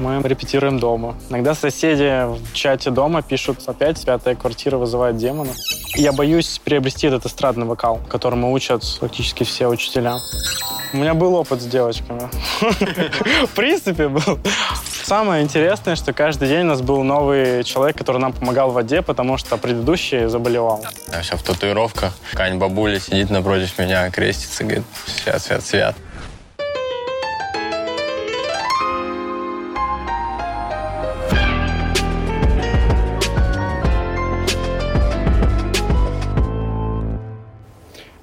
Мы репетируем дома. Иногда соседи в чате дома пишут опять «пятая квартира вызывает демона». Я боюсь приобрести этот эстрадный вокал, которому учат практически все учителя. У меня был опыт с девочками. В принципе, был. Самое интересное, что каждый день у нас был новый человек, который нам помогал в воде, потому что предыдущий заболевал. Я все в татуировках. Кань бабуля сидит напротив меня, крестится, говорит, свят, свят, свят.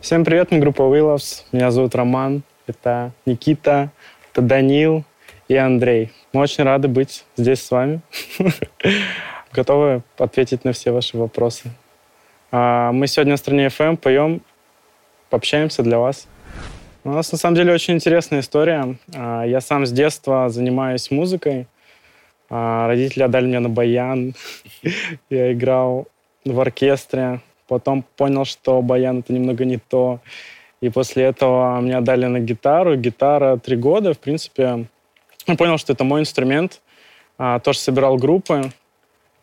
Всем привет, мы группа Willows. Меня зовут Роман, это Никита, это Данил и Андрей. Мы очень рады быть здесь с вами. Готовы ответить на все ваши вопросы. А, мы сегодня в стране FM поем, пообщаемся для вас. У нас на самом деле очень интересная история. А, я сам с детства занимаюсь музыкой. А, родители отдали меня на баян. Я играл в оркестре. Потом понял, что баян — это немного не то. И после этого меня дали на гитару. Гитара три года. В принципе, я понял, что это мой инструмент. А, тоже собирал группы.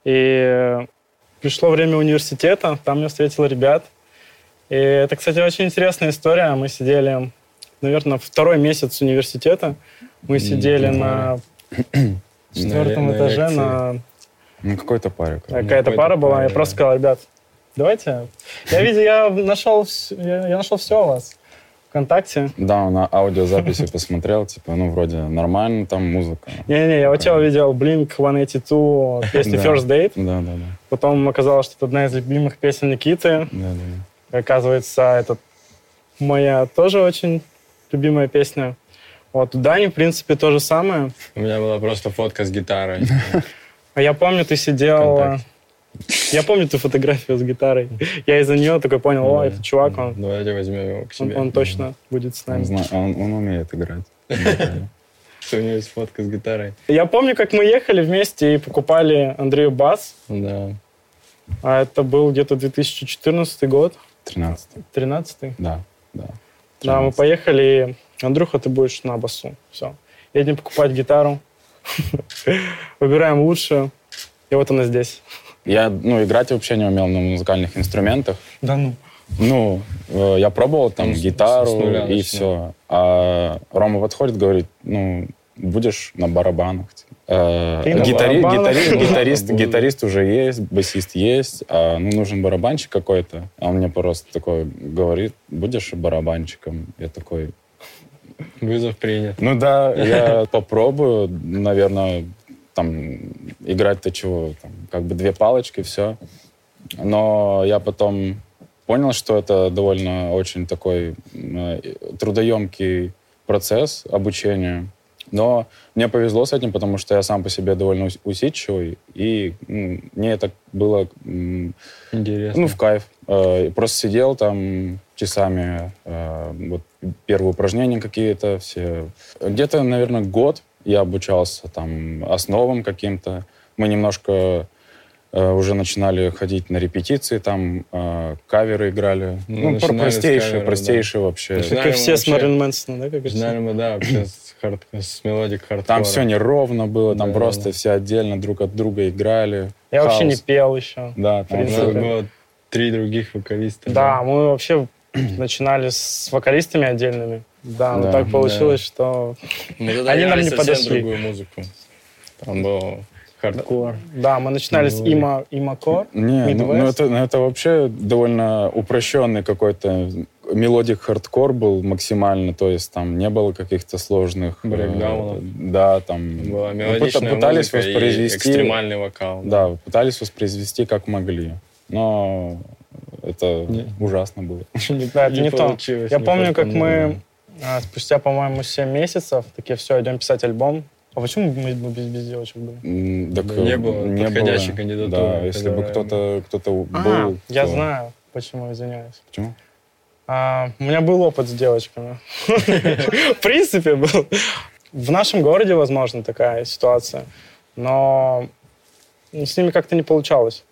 И пришло время университета. Там я встретил ребят. И это, кстати, очень интересная история. Мы сидели, наверное, второй месяц университета. Мы сидели на четвертом На- на этаже на Ну, какой-то паре. Какая-то пара была. Я просто сказал, ребят, давайте. Я видел, я нашел, я, я нашел все у вас. ВКонтакте. Да, на аудиозаписи посмотрел, типа, ну, вроде нормально, там музыка. Не-не, я у тебя увидел Blink-182, песня Да. First Date. Да, да, да. Потом оказалось, что это одна из любимых песен Никиты. да, да, да. Оказывается, это моя тоже очень любимая песня. Вот у Дани, в принципе, то же самое. У меня была просто фотка с гитарой. А я помню, ты сидел... ВКонтакте. Я помню ту фотографию с гиtarой. Я из-за нее такой понял, о, это чувак, он, Давайте возьмем его к себе. он точно будет с нами. Он, он- он умеет играть. У него есть фотка с гитарой. Я помню, как мы ехали вместе и покупали Андрею бас. Да. А это был где-то 2014 год, 13 13 Да, да. Да, мы 13. поехали, Андрюха, ты будешь на басу. Все. Едем покупать гитару. Выбираем лучшую. И вот она здесь. Я, ну, играть вообще не умел на музыкальных инструментах. Да ну. Ну, э, я пробовал там Ну, гитару с нуля и все. А Рома подходит, говорит, ну, будешь на барабанах. Э, гитари- барабанах? гитари- гитарист, гитарист уже есть, басист есть, а ну, нужен барабанщик какой-то. А он мне просто такой говорит, будешь барабанщиком? Я такой, Вызов принят. ну да, я попробую, наверное, там играть-то чего, там, как бы две палочки, все. Но я потом понял, что это довольно очень такой э, трудоемкий процесс обучения. Но мне повезло с этим, потому что я сам по себе довольно ус- усидчивый, и м, мне это было Интересно. ну, в кайф. Э, Просто сидел там часами, э, вот первые упражнения какие-то, все. Где-то, наверное, год я обучался там основам каким-то. Мы немножко э, уже начинали ходить на репетиции, там э, каверы играли. Ну, Ну, простейшие, каверов, простейшие вообще. Начинали Как и мы все с Мэрилин Мэнсона, да? Как? Начинали мы, да, вообще с, хард... с melodic хардкора. Там все неровно было, там Да, просто да. все отдельно друг от друга играли. Я вообще не Хаос. пел еще. Да, там было три других вокалиста. Да, мы вообще начинали с вокалистами отдельными. Да, но Да, так да. получилось, что... Мы тогда Они нам не совсем подошли. другую музыку. Там был хардкор. Да, мы начинали с Ну, эмо, эмокор. Не, ну, ну это, ну это вообще довольно упрощенный какой-то melodic hardcore был максимально, то есть там не было каких-то сложных... э, Брейкдаунов. да, там... Была ну, мелодичная пытались воспроизвести... экстремальный вокал. Да, пытались воспроизвести как могли. Но это Не. ужасно было. Да, это не, то. получилось, Я не помню, то, как мы а, спустя, по-моему, 7 месяцев такие, все, идем писать альбом. А почему мы без, без девочек были? Так, Да не было подходящей было. кандидатуры, Да, если бы кто-то кто А, был... я то- знаю, почему, извиняюсь. Почему? А, у меня был опыт с девочками. В принципе, был. В нашем городе, возможно, такая ситуация. Но ну, с ними как-то не получалось.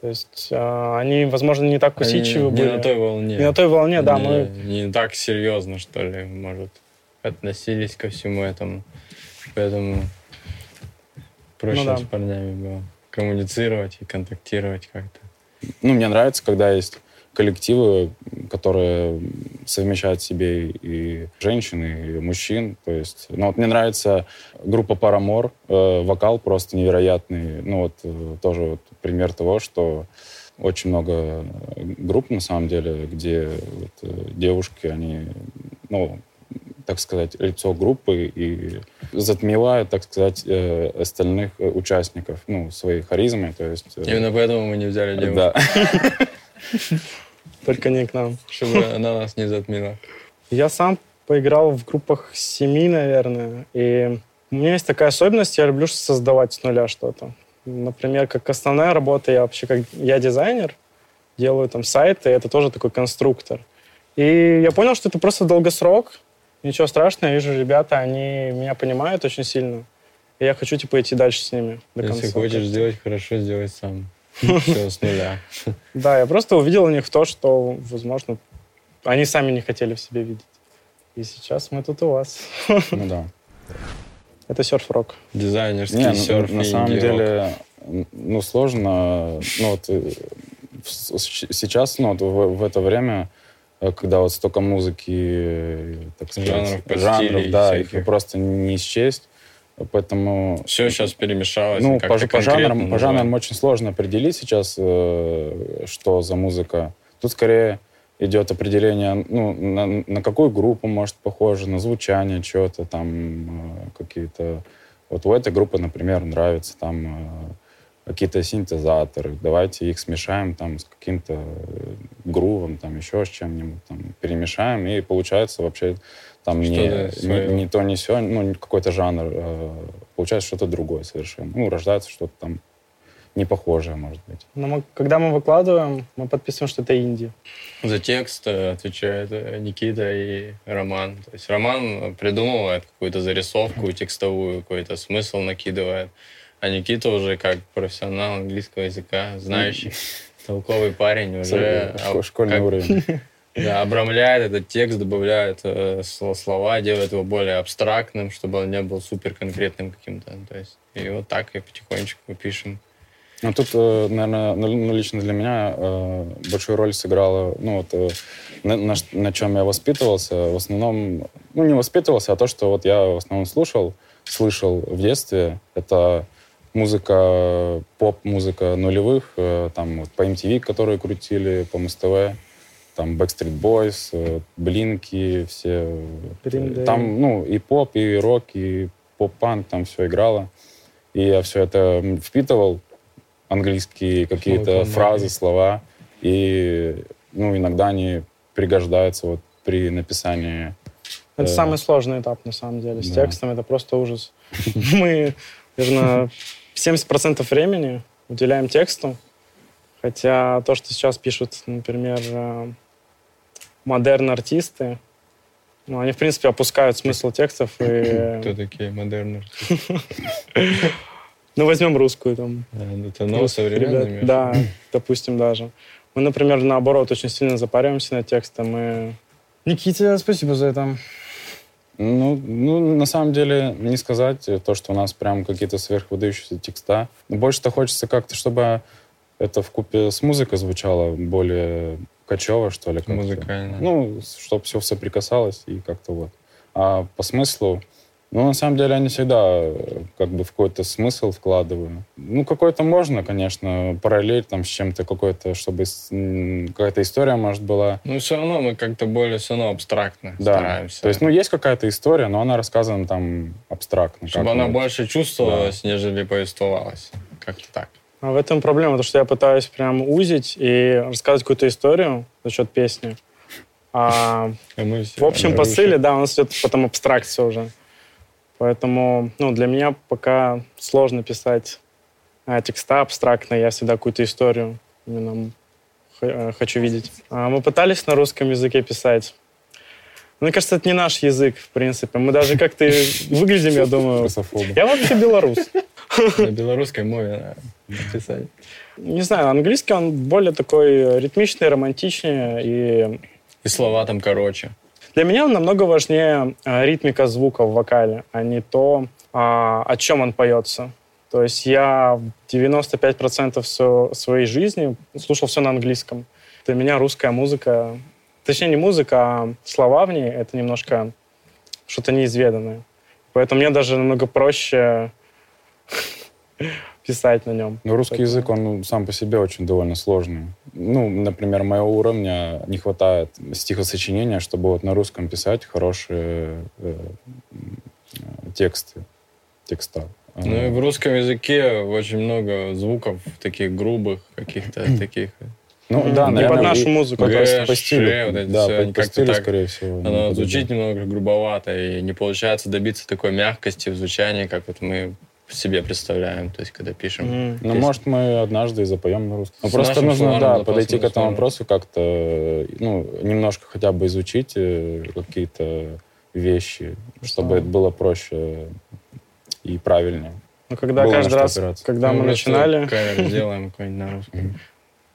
То есть э, они, возможно, не так Они усидчивы не были. на той волне. Не на той волне, да. не, Мы не так серьезно, что ли, может, относились ко всему этому. Поэтому Проще Ну да. с парнями было коммуницировать и контактировать как-то. Ну, мне нравится, когда есть коллективы, которые совмещают в себе и женщин, и мужчин. То есть, ну, вот мне нравится группа Paramore, э, вокал просто невероятный. Ну, вот э, тоже вот пример того, что очень много групп, на самом деле, где вот, э, девушки, они, ну, так сказать, лицо группы и затмевают, так сказать, э, остальных э, участников, ну, своей харизмой. То есть, э, Именно поэтому мы не взяли девушку, да. Только не к нам. чтобы она нас не затмила. Я сам поиграл в группах семи, наверное. И у меня есть такая особенность, я люблю создавать с нуля что-то. Например, как основная работа, я вообще как я дизайнер, делаю там сайты, это тоже такой конструктор. И я понял, что это просто долгосрок, ничего страшного, я вижу, ребята, они меня понимают очень сильно. И я хочу, типа, идти дальше с ними до Если конца. хочешь сделать хорошо, сделай сам. Все с нуля. Да, я просто увидел у них то, что, возможно, они сами не хотели в себе видеть. И сейчас мы тут у вас. Ну да. Это серф-рок. Дизайнерский Не, ну, серф на самом деле, ну, сложно. Ну, вот, э, сейчас, ну, вот в, в это время, э, когда вот столько музыки, э, так сказать, Жанров, жанров, да, всяких. их просто не счесть. Поэтому Все сейчас перемешалось. ну, по, по жанрам, по жанрам очень сложно определить сейчас, э, что за музыка. Тут скорее идет определение, ну, на, на какую группу может похоже, на звучание чего-то там, э, какие-то... Вот у этой группы, например, нравятся там э, какие-то синтезаторы. Давайте их смешаем там с каким-то э, грувом, там еще с чем-нибудь, там, перемешаем, и получается вообще там не, Что-то своё. не, не то, не все, ну, какой-то жанр. э, получается что-то другое совершенно. Ну, рождается что-то там не похожее, может быть. Но мы- когда мы выкладываем, мы подписываем, что это инди. За текст э, отвечают э, Никита и Роман. То есть Роман э, придумывает какую-то зарисовку текстовую, какой-то смысл накидывает. А Никита уже как профессионал английского языка, знающий, толковый парень, уже Шко- а, Школьный как- уровень. да, обрамляет этот текст, добавляет э, сло- слова, делает его более абстрактным, чтобы он не был супер конкретным каким-то. То есть и вот так и потихонечку пишем. Ну, тут, наверное, ну, ну, лично для меня э, большую роль сыграла, ну, вот, э, на, на чем я воспитывался. В основном, ну, не воспитывался, а то, что вот я в основном слушал, слышал в детстве. Это музыка, поп-музыка нулевых, э, там, вот, по MTV, которые крутили, по МСТВ, там, Backstreet Boys, э, Блинки, все. Green Day. Там, ну, и поп, и рок, и поп-панк, там все играло. И я все это впитывал, английские какие-то фразы, слова. И, ну, иногда они пригождаются вот при написании. Это Э, самый сложный этап, на самом деле. С да. текстом это просто ужас. Мы, наверное, 70% времени уделяем тексту. Хотя то, что сейчас пишут, например, э, модерн-артисты, ну, они, в принципе, опускают смысл текстов. И, Кто такие модерны? ну, возьмем русскую там. Это ну, современные. ребят. Да, допустим, даже. Мы, например, наоборот, очень сильно запариваемся над текстом. И... Никите, спасибо за это. Ну, ну, на самом деле, не сказать то, что у нас прям какие-то сверхвыдающиеся текста. Больше-то хочется как-то, чтобы это в купе с музыкой звучало более кочево, что ли. Музыкально. Ну, чтобы все соприкасалось и как-то вот. А по смыслу, ну, на самом деле, не всегда э, как бы в какой-то смысл вкладываю. Ну, какой-то можно, конечно, параллель там с чем-то какой-то, чтобы какая-то история, может, была. Ну, все равно мы как-то более все равно абстрактно Да. стараемся. То есть, ну, есть какая-то история, но она рассказана там абстрактно. чтобы она больше чувствовалась, нежели повествовалась. Как-то так. А в этом проблема, то что я пытаюсь прям узить и рассказывать какую-то историю за счет песни. А А мы все в общем посыле, да, у нас идет потом абстракция уже. Поэтому, ну, для меня пока сложно писать а, текста абстрактно. Я всегда какую-то историю именно э, хочу видеть. А мы пытались на русском языке писать. Мне кажется, это не наш язык, в принципе. Мы даже как-то выглядим, я думаю... Я вообще белорус. на белорусской мове надо писать. Не знаю, английский он более такой ритмичный, романтичнее. И И слова там короче. для меня намного важнее а, ритмика звука в вокале, а не то, а, о чем он поется. То есть я 95% со- своей жизни слушал все на английском. Для меня русская музыка, точнее не музыка, а слова в ней, это немножко что-то неизведанное. Поэтому мне даже намного проще писать на нем. Ну, русский язык, он ну, сам по себе очень довольно сложный. Ну, например, моего уровня не хватает стихосочинения, чтобы вот на русском писать хорошие э, тексты, текста. Ну и в русском языке очень много звуков таких грубых, каких-то таких. Ну, М, да, не наверное, под нашу музыку, по, то есть по стилю, ше, вот эти да, все, по, стилю, так- скорее всего. Оно звучит немного грубовато, и не получается добиться такой мягкости в звучании, как вот мы себе представляем, то есть когда пишем. М. Ну, может, мы однажды и запоем на русском. Ну, С просто нужно, да, подойти к этому вопросу как-то, ну, немножко хотя бы изучить э, какие-то вещи, чтобы это было проще и правильнее. Ну, когда Было каждый раз, опираться. когда Ну, мы начинали, Кавер сделаем какой-нибудь на русском.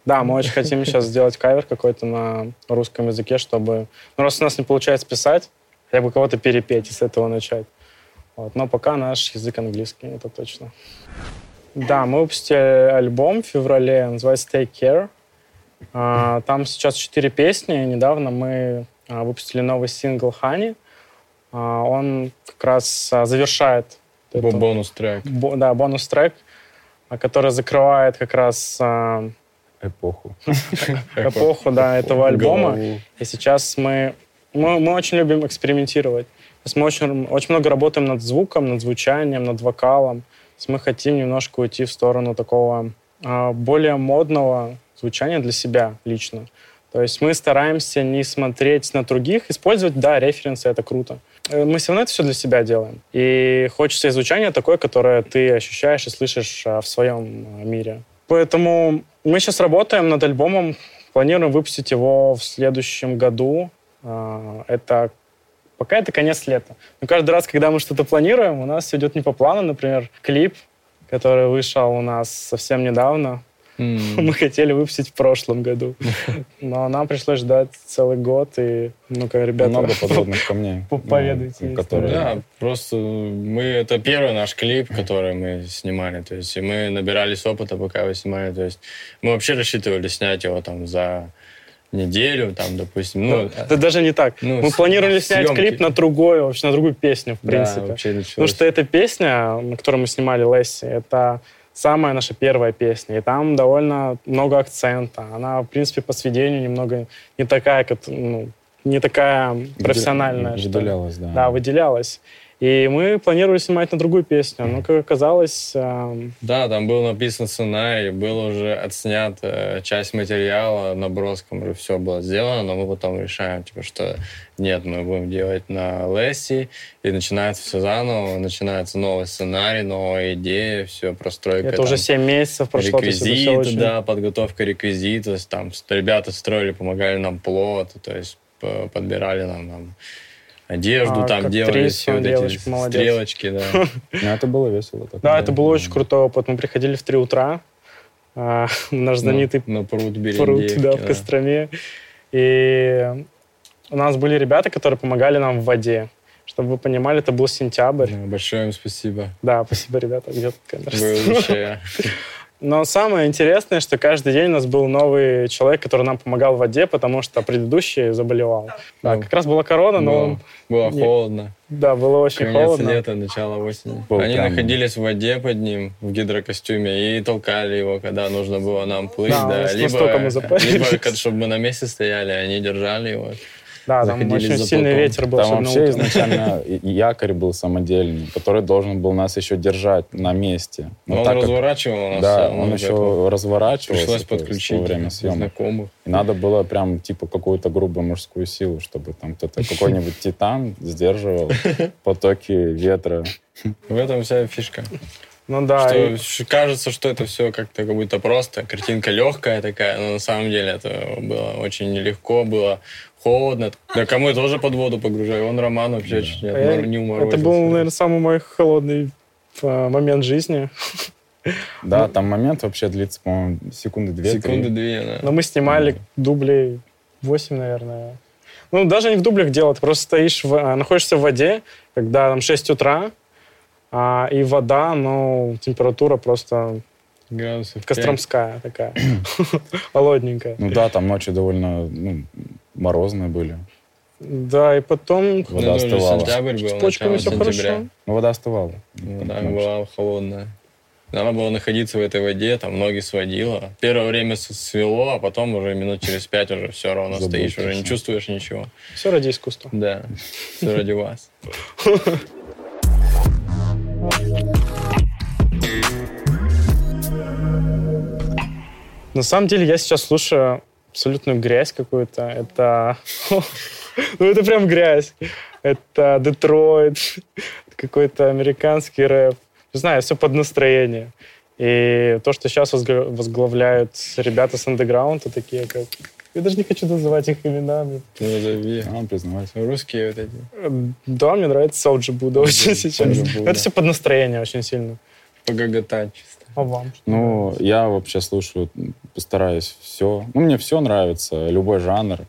да, мы очень хотим сейчас сделать кавер какой-то на русском языке, чтобы, ну, раз у нас не получается писать, хотя бы кого-то перепеть и с этого начать. Вот. Но пока наш язык английский, это точно. Да, мы выпустили альбом в феврале, называется Take Care. А, Там сейчас четыре песни. Недавно мы а, выпустили новый сингл Honey. А, Он как раз завершает Бо- эту- Бонус-трек. бо- да, бонус-трек, который закрывает как раз а, Эпоху. эпоху да, этого альбома. И сейчас мы, мы, мы очень любим экспериментировать. То есть мы очень, очень много работаем над звуком, над звучанием, над вокалом. То есть мы хотим немножко уйти в сторону такого а, более модного звучания для себя лично. То есть мы стараемся не смотреть на других, использовать, да, референсы, это круто. Э, Мы все равно это все для себя делаем. И хочется звучание такое, которое ты ощущаешь и слышишь а, в своем а, мире. Поэтому мы сейчас работаем над альбомом, планируем выпустить его в следующем году. Это пока это конец лета. Но каждый раз, когда мы что-то планируем, у нас все идет не по плану. Например, клип, который вышел у нас совсем недавно, М. мы хотели выпустить в прошлом году. Но нам пришлось ждать целый год. И, ну-ка, ребята, Много подводных камней. По- поведайте ну, которые... Да, просто мы это первый наш клип, который мы снимали, то есть и мы набирались опыта, пока его снимали, то есть мы вообще рассчитывали снять его там за неделю, там, допустим, ну, Это даже не так. Ну, мы планировали снять съемки. клип на другую, вообще на другую песню, в да, принципе. вообще Потому началось. что эта песня, на которой мы снимали Лесси, это самая наша первая песня. И там довольно много акцента. Она, в принципе, по сведению немного не такая, как, ну, не такая профессиональная. Выделялась, да. Да, выделялась. И мы планировали снимать на другую песню. Но, как оказалось, эм, Да, там был написан сценарий, был уже отснят э, часть материала, наброском уже все было сделано, но мы потом решаем, типа, что нет, мы будем делать на Лесси, и начинается все заново, начинается новый сценарий, новая идея, все, простройка. это уже там, 7 месяцев прошло. реквизит, очень- да, подготовка реквизита, там ребята строили, помогали нам плод, то есть подбирали нам, нам одежду, А, там делали все вот эти молодец. стрелочки, да. Ну, это было весело. Да, это был очень крутой опыт. Мы приходили в 3 утра. а, Наш знаменитый на, на пруд да, в Костроме. И у нас были ребята, которые помогали нам в воде. Чтобы вы понимали, это был сентябрь. Да, Большое им спасибо. Да, спасибо, ребята. Где тут камера? Вы лучшие. Но самое интересное, что каждый день у нас был новый человек, который нам помогал в воде, потому что предыдущий заболевал. Да, Ну, как раз была корона, но Было, он- было Не- холодно. да, было очень Конец холодно. лета, начало осени. Был Они прям- находились в воде под ним, в гидрокостюме, и толкали его, когда нужно было нам плыть. Да, Да, либо, либо чтобы мы на месте стояли, они держали его. Да, там очень за сильный ветер был. Там вообще утром. изначально якорь был самодельный, который должен был нас еще держать на месте. Но Но он разворачивал нас. Да, он еще разворачивался Пришлось подключить во время съемок. знакомых. И надо было прям типа какую-то грубую мужскую силу, чтобы там кто-то, какой-нибудь титан сдерживал потоки ветра. В этом вся фишка. Ну да, Что и- кажется, что это все как-то как будто просто, картинка легкая такая, но на самом деле это было очень нелегко, было холодно. Да кому я тоже под воду погружаю, он Роман вообще чуть не, А я- отмор- не уморозился. это был, наверное, самый мой холодный э, момент жизни. Да, там момент вообще длится, по-моему, секунды две. Секунды три. две, да. Но мы снимали дублей 8, наверное. Ну, даже не в дублях дело, ты просто стоишь, в, а, находишься в воде, когда там 6 утра, А, и вода, ну, температура просто Градусов костромская такая, холодненькая. Ну да, там ночи довольно ну, морозные были. Да, и потом Ну, Вода это уже остывала. сентябрь с был, почками начало все сентября. хорошо. Но вода остывала. Вода Ночью. была холодная. Надо было находиться в этой воде, там ноги сводило. Первое время с- свело, а потом уже минут через пять уже все равно Забыл стоишь, уже не чувствуешь ничего. Все ради искусства. Да, все ради вас. На самом деле я сейчас слушаю абсолютную грязь какую-то. Это... Ну, это прям грязь. Это Детройт, какой-то американский рэп. Не знаю, все под настроение. И то, что сейчас возгла- возглавляют ребята с андеграунда, такие как... Я даже не хочу называть их именами. Ты назови. А, признавайся. Русские вот эти. Да, мне нравится Сауджи Буда очень сейчас. Это все под настроение очень сильно. Погоготать. А вам? Ну, я вообще слушаю, постараюсь все. Ну, мне все нравится, любой жанр.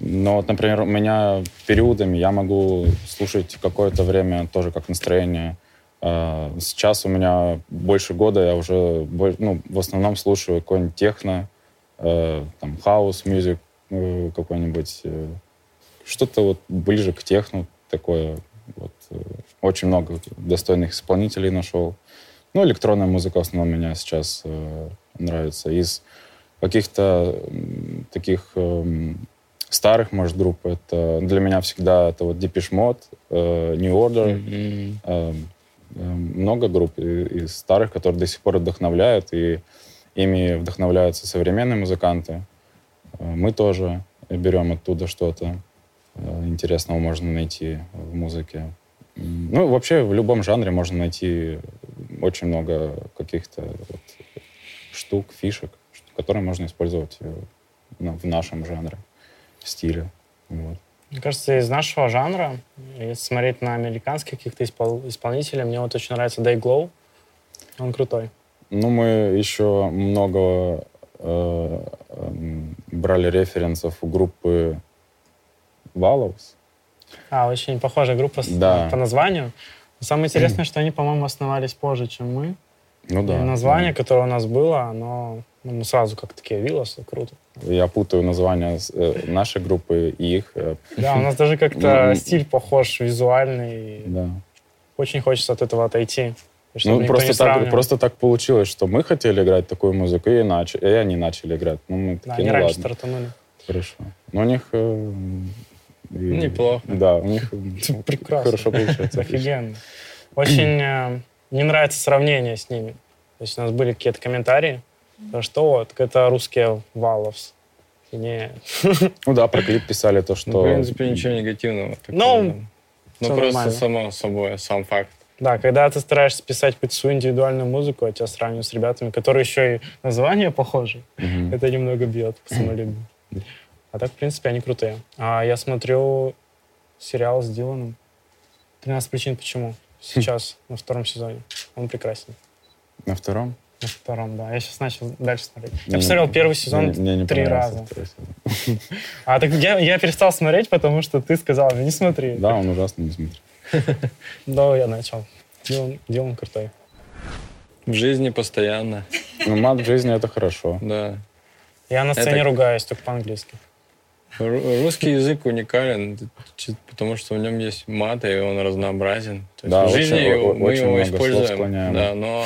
Но, вот, например, у меня периодами я могу слушать какое-то время тоже как настроение. А, Сейчас у меня больше года, я уже ну, в основном слушаю какой-нибудь техно, э, там, house music э, какой-нибудь. э, Что-то вот ближе к техну такое. Вот, очень много достойных исполнителей нашел. Ну, электронная музыка в основном меня сейчас э, нравится. Из каких-то м, таких эм, старых, может, групп, это для меня всегда это вот Depeche Mode, э, New Order. М. Эм, эм, много групп из старых, которые до сих пор вдохновляют, и ими вдохновляются современные музыканты. Э, Мы тоже берем оттуда что-то э, интересного можно найти в музыке. Ну, вообще в любом жанре можно найти очень много каких-то вот штук, фишек, которые можно использовать ну, в нашем жанре, стиле. Вот. Мне кажется, из нашего жанра, если смотреть на американских каких-то испол- исполнителей, мне вот очень нравится Day Glow. Он крутой. Ну, мы еще много э, эм, брали референсов у группы Валовс. А, очень похожая группа с- Да. по названию. Самое интересное, что они, по-моему, основались позже, чем мы. Ну да. И название, которое у нас было, оно ну, сразу как такие Виллосы, круто. да. Я путаю название с- э, нашей группы и их. э, Да, у нас даже как-то стиль похож, визуальный. да. Очень хочется от этого отойти. Ну, просто так, просто так получилось, что мы хотели играть такую музыку, и, нач... и они начали играть. Ну, мы Да, такие, они ну раньше ладно, стартанули. хорошо. Но у них... э, и- Неплохо. Да, у них прекрасно. хорошо получается. Офигенно. Очень э, не нравится сравнение с ними. То есть у нас были какие-то комментарии, что вот, это русские Валовс. И Не, Ну да, про клип писали то, Ну, что... в принципе, ничего негативного. такого, Ну, ну просто нормально. само собой, сам факт. Да, когда ты стараешься писать какую-то свою индивидуальную музыку, а тебя сравнивают с ребятами, которые еще и названия похожи, Мгм. это немного бьет по самолюбию. А так, в принципе, они крутые. А я смотрю сериал с Диланом. «13 причин почему». Сейчас, на втором сезоне. Он прекрасен. На втором? На втором, да. Я сейчас начал дальше смотреть. Я посмотрел первый сезон мне- мне не три раза. А так я, я перестал смотреть, потому что ты сказал не смотри. Да, он ужасно, не смотри. Но я начал. Дилан, Дилан крутой. В жизни постоянно, Ну, мат в жизни — это хорошо. да. Я на сцене Это- ругаюсь только по-английски. Ру- Русский язык уникален, потому что в нем есть мат, и он разнообразен. То есть Да, в жизни очень- его- мы очень его используем, да, но...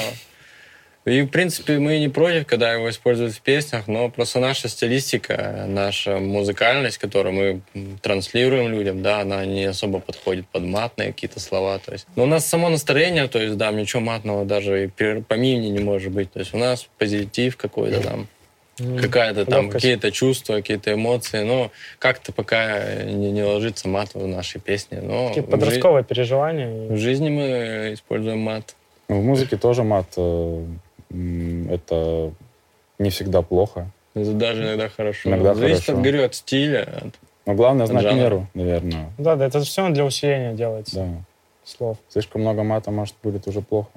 И, в принципе, мы не против, когда его используют в песнях, но просто наша стилистика, наша музыкальность, которую мы транслируем людям, да, она не особо подходит под матные какие-то слова. То есть. Но у нас само настроение, то есть, да, ничего матного даже и помимо не может быть. То есть у нас позитив какой-то там, какая-то там, Легкость. какие-то чувства, какие-то эмоции, но как-то пока не, не ложится мат в нашей песне. Но Такие в жи- подростковые переживания. в жизни мы используем мат. В музыке тоже мат. э, Это не всегда плохо. Это даже иногда хорошо. Иногда Зависит, хорошо. от, говорю, от стиля. от- Но главное знать Жанр. меру, наверное. Да, да, это все для усиления делается Да. слов. Слишком много мата, может, будет уже плохо.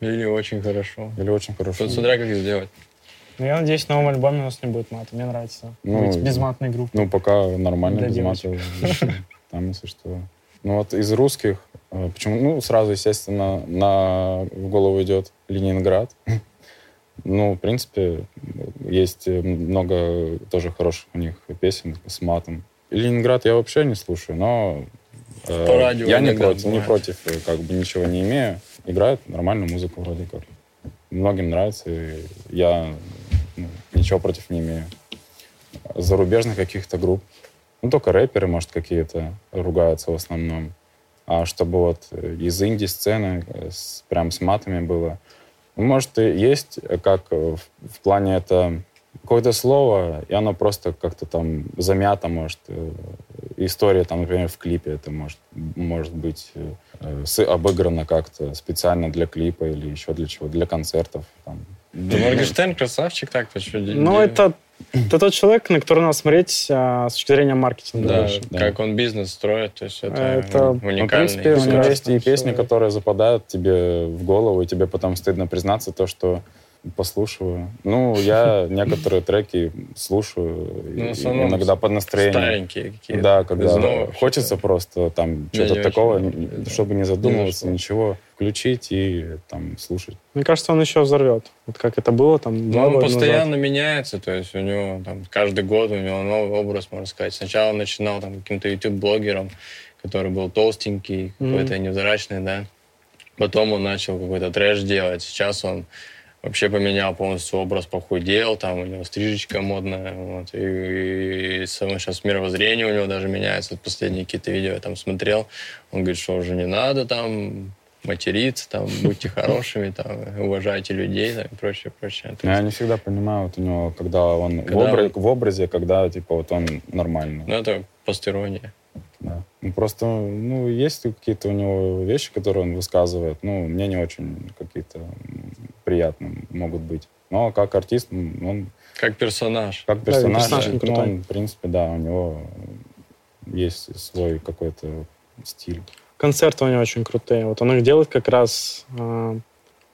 Или очень хорошо. Или очень хорошо. Тут смотря как сделать. Но я надеюсь, в новом альбоме у нас не будет мата. Мне нравится Ну, быть безматной группой. Ну, пока нормально, Для без девочек. мата. Там, если что. Ну, вот из русских Э, почему? Ну, сразу, естественно, на, в голову идет Ленинград. Ну, в принципе, есть много тоже хороших у них песен с матом. Ленинград я вообще не слушаю, но э, я не против, не против, э, как бы ничего не имею. Играют нормальную музыку вроде как. Многим нравится, и я ну, ничего против не имею. Зарубежных каких-то групп. Ну, только рэперы, может, какие-то ругаются в основном. А чтобы вот из инди-сцены с, прям с матами было, может, и есть, э, как э, в, в плане это какое-то слово, и оно просто как-то там замято, может, э, история там, например, в клипе это может, может быть с, обыграно как-то специально для клипа или еще для чего, для концертов. Там. Да, Моргенштерн красавчик так, почему? Ну, это это тот человек, на которого надо смотреть а, с точки зрения маркетинга. Да, да, как он бизнес строит, то есть это, это уникальный. Ну, в принципе, у него есть и песни, которые западают тебе в голову, и тебе потом стыдно признаться то, что послушаю. Ну, я некоторые треки слушаю ну, иногда под настроение. Старенькие какие-то. Да, когда хочется просто там что-то такого, чтобы не задумываться, ничего, включить и там слушать. Мне кажется, он еще взорвет. Вот как это было там Ну, он постоянно назад. меняется, то есть у него там каждый год у него новый образ, можно сказать. Сначала он начинал там каким-то YouTube-блогером, который был толстенький, какой-то невзрачный, да. Потом он начал какой-то трэш делать. Сейчас он вообще поменял полностью образ, похудел, там у него стрижечка модная, вот, и, и, само сейчас мировоззрение у него даже меняется. Последние какие-то видео я там смотрел, он говорит, что уже не надо там материться, там, будьте хорошими, там, уважайте людей, там, и прочее, прочее. Ну, я не всегда понимаю, вот у него, когда он когда в, образе, в образе, когда, типа, вот он нормальный. Ну, это постерония. Да. Ну, просто, ну, есть какие-то у него вещи, которые он высказывает, ну, мне не очень какие-то приятные могут быть. Но как артист он... Как персонаж. Как персонаж, да, персонаж ну, он, в принципе, да, у него есть свой какой-то стиль. Концерты у него очень крутые. Вот он их делает как раз э,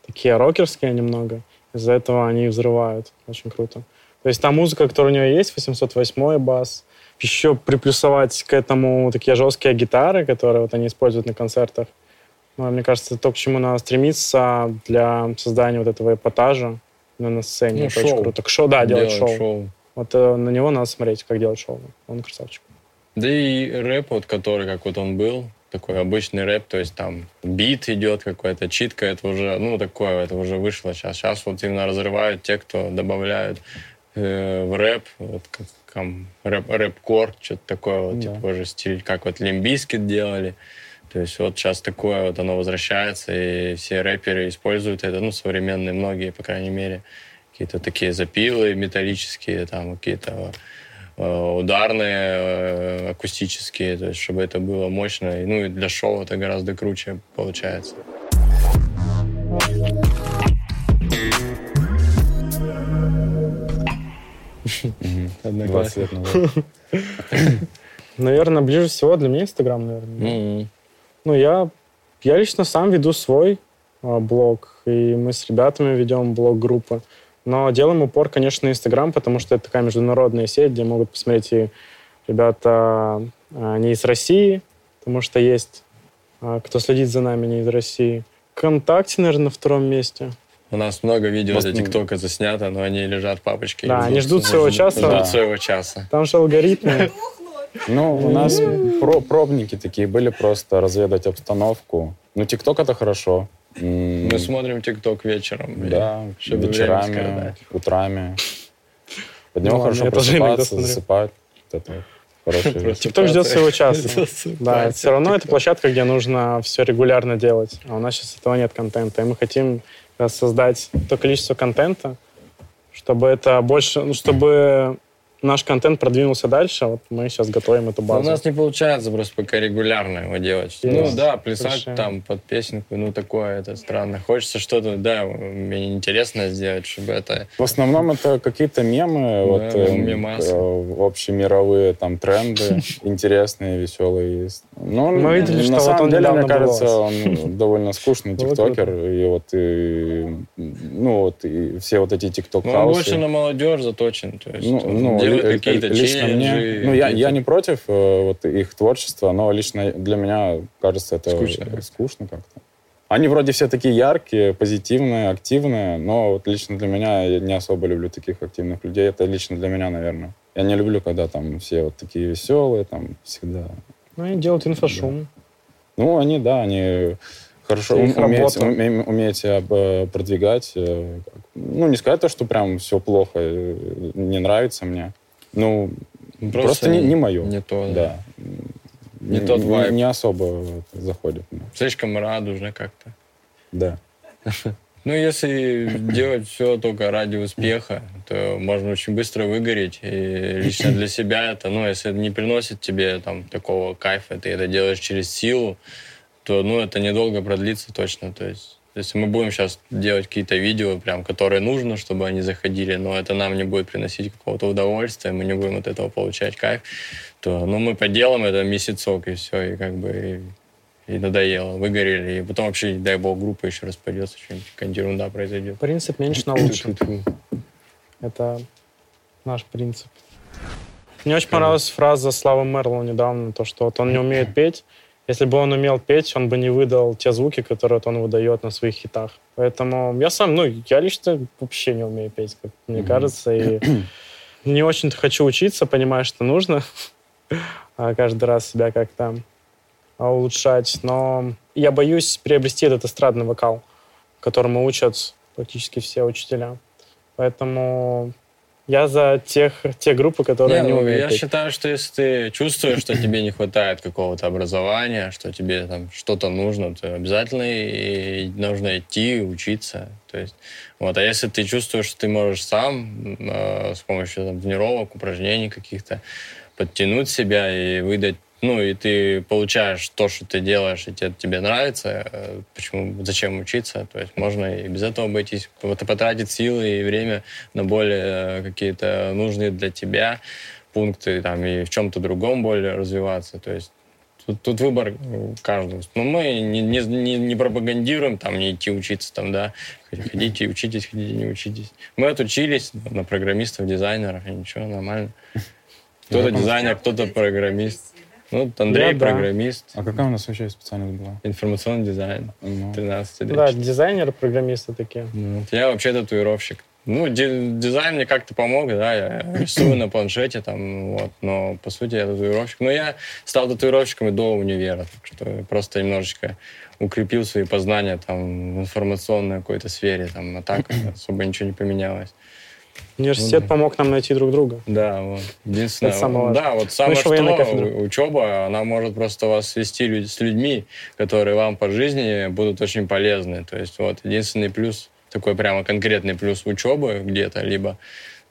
такие рокерские немного. Из-за этого они взрывают. Очень круто. То есть та музыка, которая у него есть, 808 бас, еще приплюсовать к этому такие жесткие гитары, которые вот они используют на концертах. Ну, мне кажется, это то, к чему надо стремиться для создания вот этого эпатажа на сцене. Ну, это шоу. очень круто. К шоу, да, делать, делать шоу. шоу. Вот э, на него надо смотреть, как делать шоу. Он красавчик. Да и рэп, вот который, как вот он был, такой обычный рэп, то есть там бит идет какой-то, читка, это уже, ну, такое, это уже вышло сейчас. Сейчас вот именно разрывают те, кто добавляют э, в рэп, вот как там рэп, рэп-кор, что-то такое, вот, да. типа уже стиль, как вот Limp Bizkit делали. То есть вот сейчас такое вот оно возвращается, и все рэперы используют это, ну, современные многие, по крайней мере, какие-то такие запилы металлические, там какие-то э, ударные, э, акустические, то есть чтобы это было мощно. Ну и для шоу это гораздо круче получается. Одноклассно. Наверное, ближе всего для меня Инстаграм, наверное. Ну, я, я лично сам веду свой а, блог, и мы с ребятами ведем блог-группы. Но делаем упор, конечно, на Инстаграм, потому что это такая международная сеть, где могут посмотреть и ребята а, не из России, потому что есть а, кто следит за нами не из России. Вконтакте, наверное, на втором месте. У нас много видео за ТикТока заснято, но они лежат в папочке. Да, они ждут своего часа. Ждут да. своего часа. Там же алгоритмы. Ну, у нас про пробники такие были просто разведать обстановку. Ну, ТикТок это хорошо. Мы смотрим ТикТок вечером. Да, вечерами, утрами. Под него ну, хорошо просыпаться, засыпать. ТикТок ждет своего часа. Да, все равно это площадка, где нужно все регулярно делать. А у нас сейчас этого нет контента. И мы хотим создать то количество контента, чтобы это больше, ну, чтобы наш контент продвинулся дальше, вот мы сейчас готовим эту базу. Но у нас не получается просто пока регулярно его делать. Есть. Ну да, плясать Совершенно. там под песенку, ну такое, это странно. Хочется что-то, да, мне интересно сделать, чтобы это... В основном это какие-то мемы, да, вот, э, общемировые там тренды, интересные, веселые. Ну, Мы видели, на что самом вот он деле, мне кажется, он довольно скучный тиктокер. И вот, и, ну, вот, и все вот эти тикток Ну, он больше на молодежь заточен. То есть Ну, ли- какие-то лично мне, ну, я, я не против э, вот их творчества, но лично для меня кажется это Скучно. э, скучно как-то. Они вроде все такие яркие, позитивные, активные, но вот лично для меня я не особо люблю таких активных людей. Это лично для меня, наверное. Я не люблю, когда там все вот такие веселые, там всегда. Ну и делают инфошум. Ну, они, да, они хорошо ум- умеют, работа. уме- умеют себя э, продвигать. э, Ну, не сказать то, что прям все плохо, э, не нравится мне. Ну, Ну, Просто, не, не мое. Не то, да. Да. Не тот вайб. Не, особо заходит. Слишком радужно как-то. Да. Ну, если делать все только ради успеха, то можно очень быстро выгореть. И лично для себя это, ну, если это не приносит тебе там такого кайфа, ты это делаешь через силу, то, ну, это недолго продлится точно. То есть, если мы будем сейчас делать какие-то видео, прям, которые нужно, чтобы они заходили, но это нам не будет приносить какого-то удовольствия, мы не будем от этого получать кайф, то, ну, мы поделаем это месяцок, и все, и как бы и, и надоело, выгорели, и потом вообще, дай бог, группа еще распадется, что-нибудь, какая-нибудь ерунда произойдет. Принцип меньше на лучше. Это наш принцип. Мне очень понравилась фраза Славы Мерлоу недавно, то, что вот он не умеет петь. Если бы он умел петь, он бы не выдал те звуки, которые он выдает на своих хитах. Поэтому я сам, ну, я лично вообще не умею петь, как мне кажется, и не очень-то хочу учиться, понимаю, что нужно а каждый раз себя как-то а, улучшать. Но я боюсь приобрести этот эстрадный вокал, которому учат практически все учителя. Поэтому я за тех, те группы, которые Не, не, ну, умеют я петь. считаю, что если ты чувствуешь, что тебе не хватает какого-то образования, что тебе там что-то нужно, то обязательно и нужно идти учиться. То есть, вот. А если ты чувствуешь, что ты можешь сам э, с помощью там, тренировок, упражнений каких-то подтянуть себя и выдать ну, и ты получаешь то, что ты делаешь, и тебе, тебе нравится, э, почему, зачем учиться? То есть можно и без этого обойтись, вот, потратить силы и время на более э, какие-то нужные для тебя пункты, там, и в чем-то другом более развиваться. То есть тут, тут выбор каждого. Но мы не, не, не, не пропагандируем там не идти учиться, там, да, ходите учитесь, ходите не учитесь. Мы отучились на программистов, дизайнеров, и ничего, нормально. Кто-то дизайнер, кто-то программист. Ну, вот Андрей Я да. программист, А какая у нас вообще специальность была? информационный дизайн, Ну, 13 лет. Да, дизайнеры, программисты такие. Ну, вот Я вообще татуировщик. Ну, ди- дизайн мне как-то помог, да, я рисую на планшете, там, вот, но, по сути, я татуировщик. Но я стал татуировщиком и до универа, так что я просто немножечко укрепил свои познания, там, в информационной какой-то сфере, там, а так особо ничего не поменялось. Университет Ну да. помог нам найти друг друга. Да, вот. Единственное, Это самое важное. да, вот самое военная что, у- учеба, она может просто вас свести с людьми, которые вам по жизни будут очень полезны. То есть вот единственный плюс, такой прямо конкретный плюс учебы где-то, либо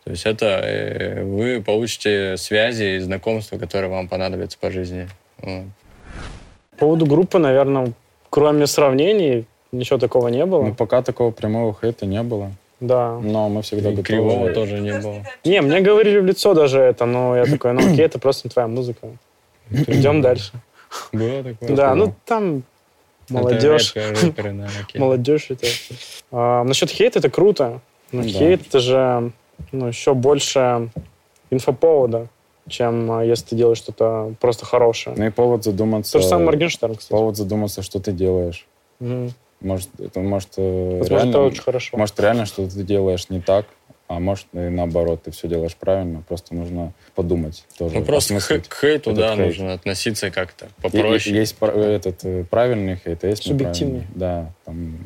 то есть это э, вы получите связи и знакомства, которые вам понадобятся по жизни. Вот. По поводу группы, наверное, кроме сравнений, ничего такого не было. ну, пока такого прямого хейта не было. Да. Но мы всегда И готовы. кривого тоже не было. Не, мне говорили в лицо даже это, но я такой, ну окей, это просто не твоя музыка. Идем дальше. Было такое? Да, ну там молодежь. Молодежь это. А, насчет хейта это круто. Но Да. хейт это же ну, еще больше инфоповода, чем а, если ты делаешь что-то просто хорошее. Ну и повод задуматься. То же самое Моргенштерн, кстати. Повод задуматься, что ты делаешь. Мгм. Может, это может э, Возможно, реально, это очень хорошо. может реально что ты делаешь не так, а может и наоборот, ты все делаешь правильно, просто нужно подумать тоже. Ну, просто к, осмыслить к хейту, этот да, хейт. нужно относиться как-то попроще. Есть пр- этот э, правильный хейт, а есть Субъективный. Да, там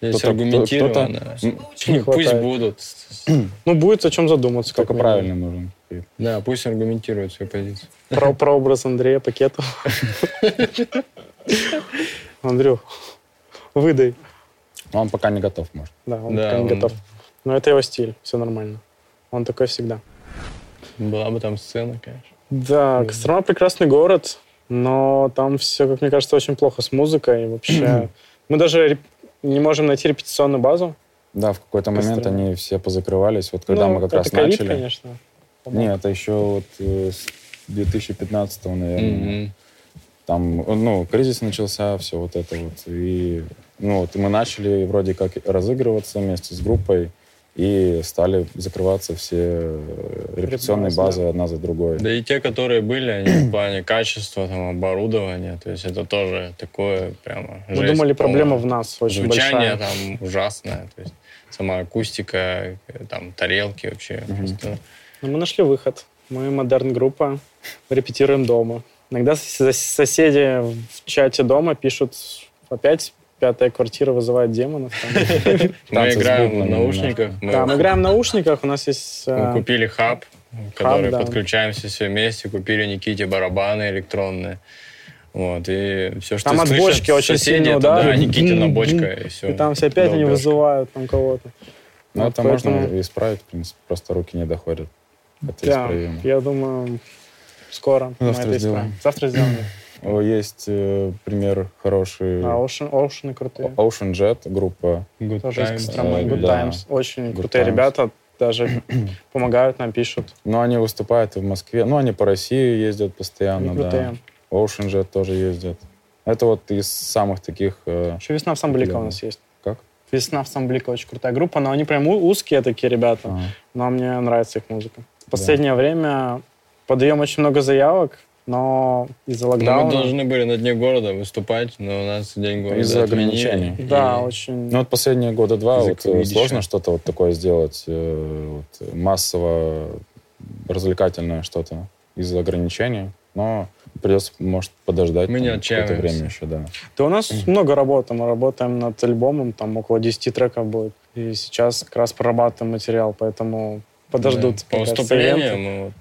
Есть кто-то- аргументированно. кто-то- Пусть будут. Ну, будет о чем задуматься. только правильный нужен хейт. Да, пусть аргументируют свою позицию. Про, про образ Андрея Пакетова. Андрюх, выдай. Но он пока не готов, может. Да, он Да, пока не он- готов. Но это его стиль, все нормально. Он такой всегда. Была бы там сцена, конечно. Да, Кострома прекрасный город, но там все, как мне кажется, очень плохо с музыкой. И вообще, мы даже реп- не можем найти репетиционную базу. Да, в какой-то момент они все позакрывались. Вот когда Ну, мы как это раз ковид, начали. конечно. Нет, это еще вот э, с 2015 наверное. Мгм. Там, ну, кризис начался, все вот это вот. И, ну, вот, и мы начали вроде как разыгрываться вместе с группой и стали закрываться все э, репетиционные базы да. одна за другой. Да и те, которые были, они в плане качества, там, оборудования, то есть это тоже такое прямо Мы жесть думали, проблема полная. в нас очень Звучание большая. там ужасное, то есть сама акустика, э, там, тарелки вообще. просто. Но мы нашли выход. Мы модерн-группа, репетируем дома. Иногда сос- соседи в чате дома пишут опять пятая квартира вызывает демонов. Мы играем в наушниках, мы, Да, мы играем в наушниках, у нас есть... мы э, купили хаб, который подключаемся все вместе, купили Никите барабаны электронные. Вот, и все, что Там от бочки очень сильно да, Никитина Бум, бочка, и все. И там все опять они вызывают там кого-то. Ну, Вот это можно исправить, в принципе, просто руки не доходят. Это Да, исправимо. я думаю, скоро мы Завтра это сделаем. исправим. Завтра сделаем. Есть э, пример хороший. А Ocean, Ocean крутые. Ocean Jet, группа. Good Тоже times. Э, Good да. Times. Очень Good крутые Times. ребята. Даже помогают нам, пишут. Ну, они выступают и в Москве. Ну, они по России ездят постоянно, Они да. Ocean Jet тоже ездят. Это вот из самых таких... э, Еще «Весна в Самблика» у нас есть. Как? «Весна в Самблика» очень крутая группа, но они прям узкие такие ребята. а, Но мне нравится их музыка. В последнее время подаем очень много заявок, но из-за Ну, локдауна... мы должны были на Дне города выступать, но у нас День города Из-за ограничений. Да, И очень... Ну, вот последние года два вот, э, сложно что-то вот такое сделать, э, вот, массово развлекательное что-то из-за ограничений. Но придется, может, подождать Мы не какое-то время еще, да. Да у нас много работы. Мы работаем над альбомом, там около 10 треков будет. И сейчас как раз прорабатываем материал, поэтому подождут. Да. По мы вот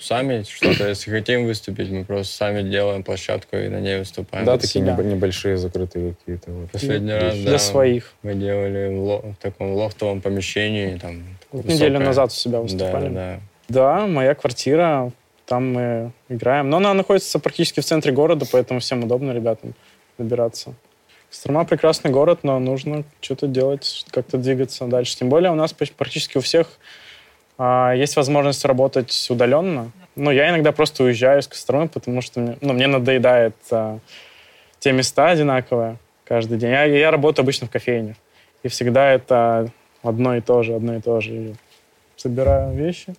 сами что-то, если хотим выступить, мы просто сами делаем площадку и на ней выступаем. Да, для такие себя. небо- небольшие закрытые какие-то. Вот. Последний раз, вещи. да, Для своих. мы делали в, ло- в таком лофтовом помещении. Там, Вот высокое. неделю назад у себя Да, выступали. да, да. Да, моя квартира, там мы играем. Но она находится практически в центре города, поэтому всем удобно ребятам добираться. Кострома прекрасный город, но нужно что-то делать, как-то двигаться дальше. Тем более у нас практически у всех есть возможность работать удаленно. Ну, я иногда просто уезжаю из Костромы, потому что мне, ну, мне надоедает а, те места одинаковые каждый день. Я, я работаю обычно в кофейне. И всегда это одно и то же, одно и то же. И собираю вещи,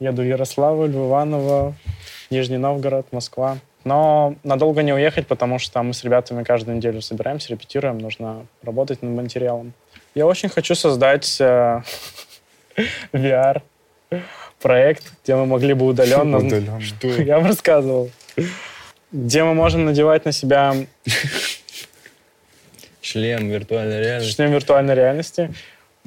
еду в Ярославль, в Иваново, Нижний Новгород, Москва. Но надолго не уехать, потому что мы с ребятами каждую неделю собираемся, репетируем, нужно работать над материалом. Я очень хочу создать э, VR проект, где мы могли бы удаленно... Удаленно. Что? Я вам рассказывал. Где мы можем надевать на себя Член виртуальной реальности. шлем виртуальной реальности,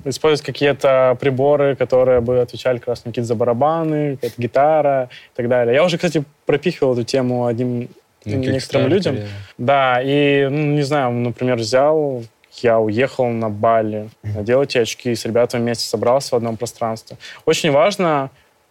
использовать какие-то приборы, которые бы отвечали как раз на какие-то за барабаны, какая-то гитара и так далее. Я уже, кстати, пропихивал эту тему одним некоторым людям. Да, и, ну, не знаю, например, взял, я уехал на Бали, надел эти очки, с ребятами вместе собрался в одном пространстве. Очень важно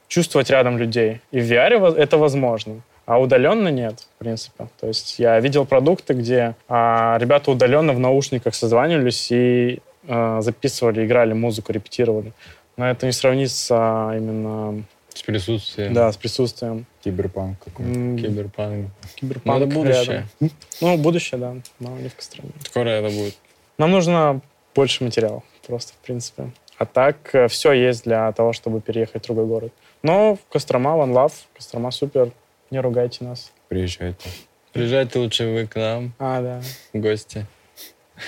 чувствовать рядом людей. И в VR это возможно. А удаленно нет, в принципе. То есть я видел продукты, где а, ребята удаленно в наушниках созванивались и а, записывали, играли музыку, репетировали. Но это не сравнить с а, именно С присутствием. да, с присутствием. Киберпанк какой-то. М, Киберпанк. Киберпанк Ну, это будущее. рядом. Ну, будущее, да, но не в Костроме. Скоро это будет. Нам нужно больше материала, просто, в принципе. А так все есть для того, чтобы переехать в другой город. Но Кострома, One Love, Кострома супер, не ругайте нас. Приезжайте. Приезжайте лучше вы к нам А, да, в гости.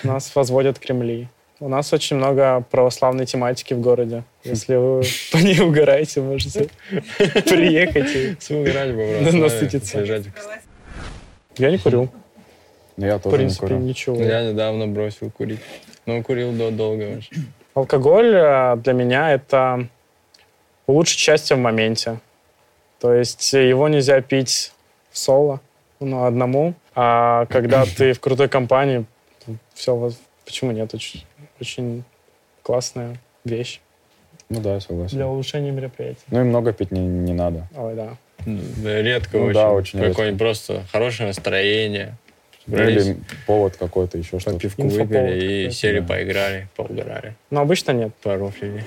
нас возводят Кремли. У нас очень много православной тематики в городе. Если вы по ней угораете, можете приехать. и- насытиться. Я не курю, Ну, Я в тоже не принципе, курю. ничего. Я недавно бросил курить. Но курил до долго очень. Алкоголь э, для меня это улучшить счастье в моменте. То есть э, его нельзя пить в соло, ну, одному. А когда ты в крутой компании, все, почему нет? Очень, очень классная вещь Ну да, согласен. для улучшения мероприятия. Ну и много пить не, не надо. Ой, да. Да, редко Ну очень. да, очень Какое-нибудь просто хорошее настроение. Ну, Или повод какой-то, еще по что-то. пивку Инфоповод выпили и сели, да. поиграли, поугорали, Но обычно нет. порофлили.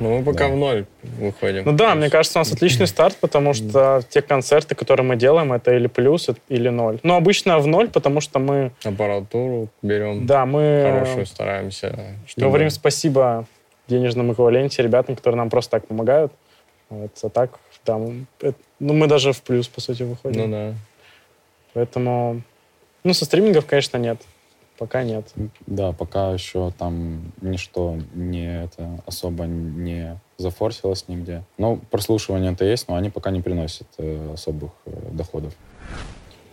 Ну, мы пока Да. в ноль выходим. Ну да, мне кажется, у нас отличный старт, потому что те концерты, которые мы делаем, это или плюс, или ноль. Но обычно в ноль, потому что мы, Аппаратуру берем да, мы хорошую, стараемся. чтобы- говорим спасибо денежном эквиваленте ребятам, которые нам просто так помогают. Вот, а так, да, мы- это- ну мы даже в плюс, по сути, выходим. Ну да. Поэтому, ну, со стримингов, конечно, нет. Пока нет. Да, пока еще там ничто не это особо не зафорсилось нигде. Ну, прослушивания-то есть, но они пока не приносят э, особых э, доходов.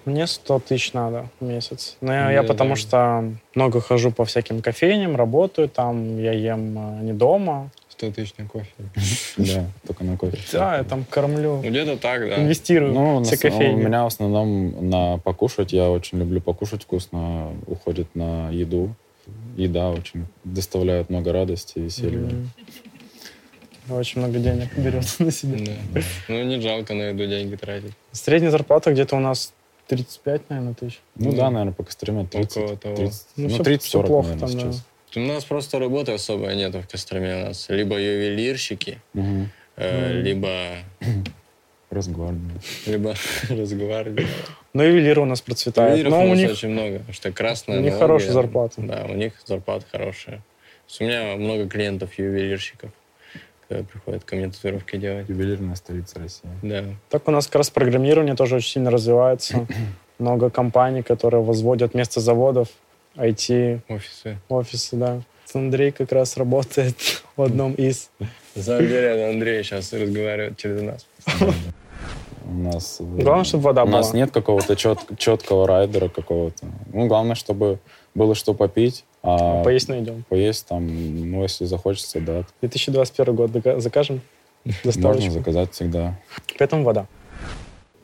Мне 100 тысяч надо в месяц. Но я, я потому да. что много хожу по всяким кофейням, работаю там, я ем э, не дома. 100 тысяч на кофе. Да, только на кофе. Да, я там кормлю, Ну, где-то так, да. инвестирую Ну, все с- у кофейни. меня в основном на покушать. Я очень люблю покушать вкусно. Уходит на еду. Еда очень доставляет много радости и веселья. Мгм. Очень много денег берет на себя. Да. Ну, не жалко на еду деньги тратить. Средняя зарплата где-то у нас 35, наверное, тысяч. Ну Ну, да, наверное, по Костроме 30. около того. 30, Ну, ну, всё- 30-40, всё плохо наверное, там, да. У нас просто работы особой нету в Костроме. У нас либо ювелирщики, Мгм. э, Мгм. либо, Росгвардия. либо разговаривали. Но ювелиры у нас процветают. Ювелиров Но у у нас них очень много, потому что красная у них хорошая зарплата. Да, у них зарплата хорошая. То есть у меня много клиентов ювелирщиков, которые приходят ко мне татуировки делать. Ювелирная столица России. Да. Так у нас как раз программирование тоже очень сильно развивается. Много компаний, которые возводят вместо заводов IT, Офисы. офисы, да. Андрей как раз работает в одном из. На самом деле, Андрей сейчас разговаривает через нас. У нас, э, Главное, чтобы вода у нас была. нет какого-то чет- четкого райдера какого-то. Ну, главное, чтобы было что попить, а Поесть найдем. поесть там, ну, если захочется, да, 2021 год закажем можно заказать всегда. Поэтому вода.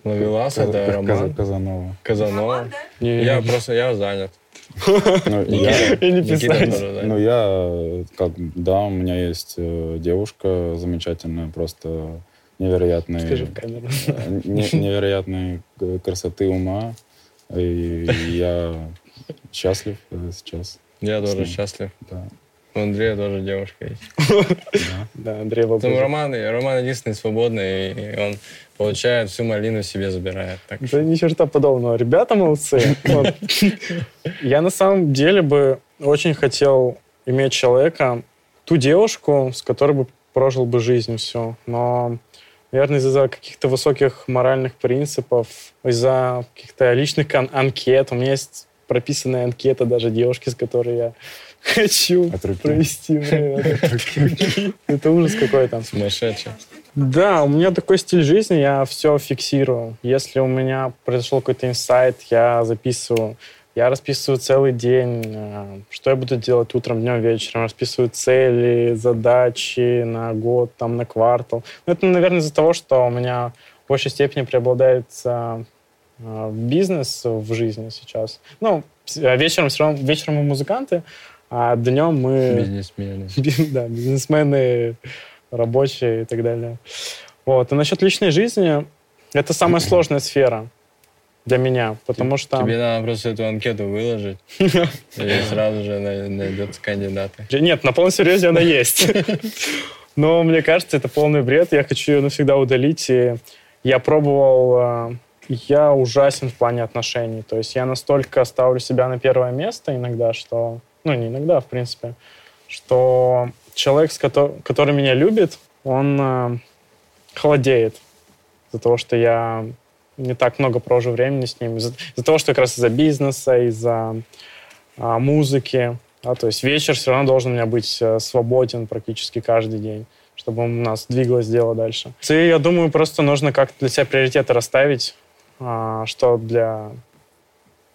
Ловелас, это Роман. Казанова. Казанова. Я просто, я занят. Ну, я, не Никита ну, я, э, как, да, у меня есть э, девушка замечательная, просто невероятной, Скажи в камеру. э, не- невероятной к- красоты ума. И я счастлив э, сейчас. Я тоже счастлив. Да. У Андрея тоже девушка есть. Да. Андрей Там. Роман, Роман единственный свободный, и он получает всю малину себе забирает. Да ни черта подобного. Ребята молодцы. Я на самом деле бы очень хотел иметь человека, ту девушку, с которой бы прожил бы жизнь всю. Но, наверное, из-за каких-то высоких моральных принципов, из-за каких-то личных ан- анкет. У меня есть прописанная анкета даже девушки, с которой я хочу провести время. Это ужас какой-то. сумасшедший. Да, у меня такой стиль жизни, я все фиксирую. Если у меня произошел какой-то инсайт, я записываю. Я расписываю целый день, э, что я буду делать утром, днем, вечером. Расписываю цели, задачи на год, там, на квартал. Ну, это, наверное, из-за того, что у меня в большей степени преобладает э, бизнес в жизни сейчас. Ну, э, вечером все равно, вечером мы музыканты, а днем мы... Бизнесмены. Би- да, бизнесмены, рабочие и так далее. Вот. И насчет личной жизни, это самая сложная сфера для меня, потому что... Тебе надо просто эту анкету выложить, и сразу же най- найдется кандидаты. Нет, на полном серьезе она есть. Но мне кажется, это полный бред. Я хочу ее навсегда удалить. И я пробовал... э, Я ужасен в плане отношений. То есть я настолько ставлю себя на первое место иногда, что... Ну, не иногда, в принципе. Что человек, который меня любит, он э, холодеет из-за того, что я не так много провожу времени с ним. Из-за из-за того, что как раз из-за бизнеса, из-за а, музыки. Да, то есть вечер все равно должен у меня быть э, свободен практически каждый день, чтобы у нас двигалось дело дальше. И я думаю, просто нужно как-то для себя приоритеты расставить, а, что для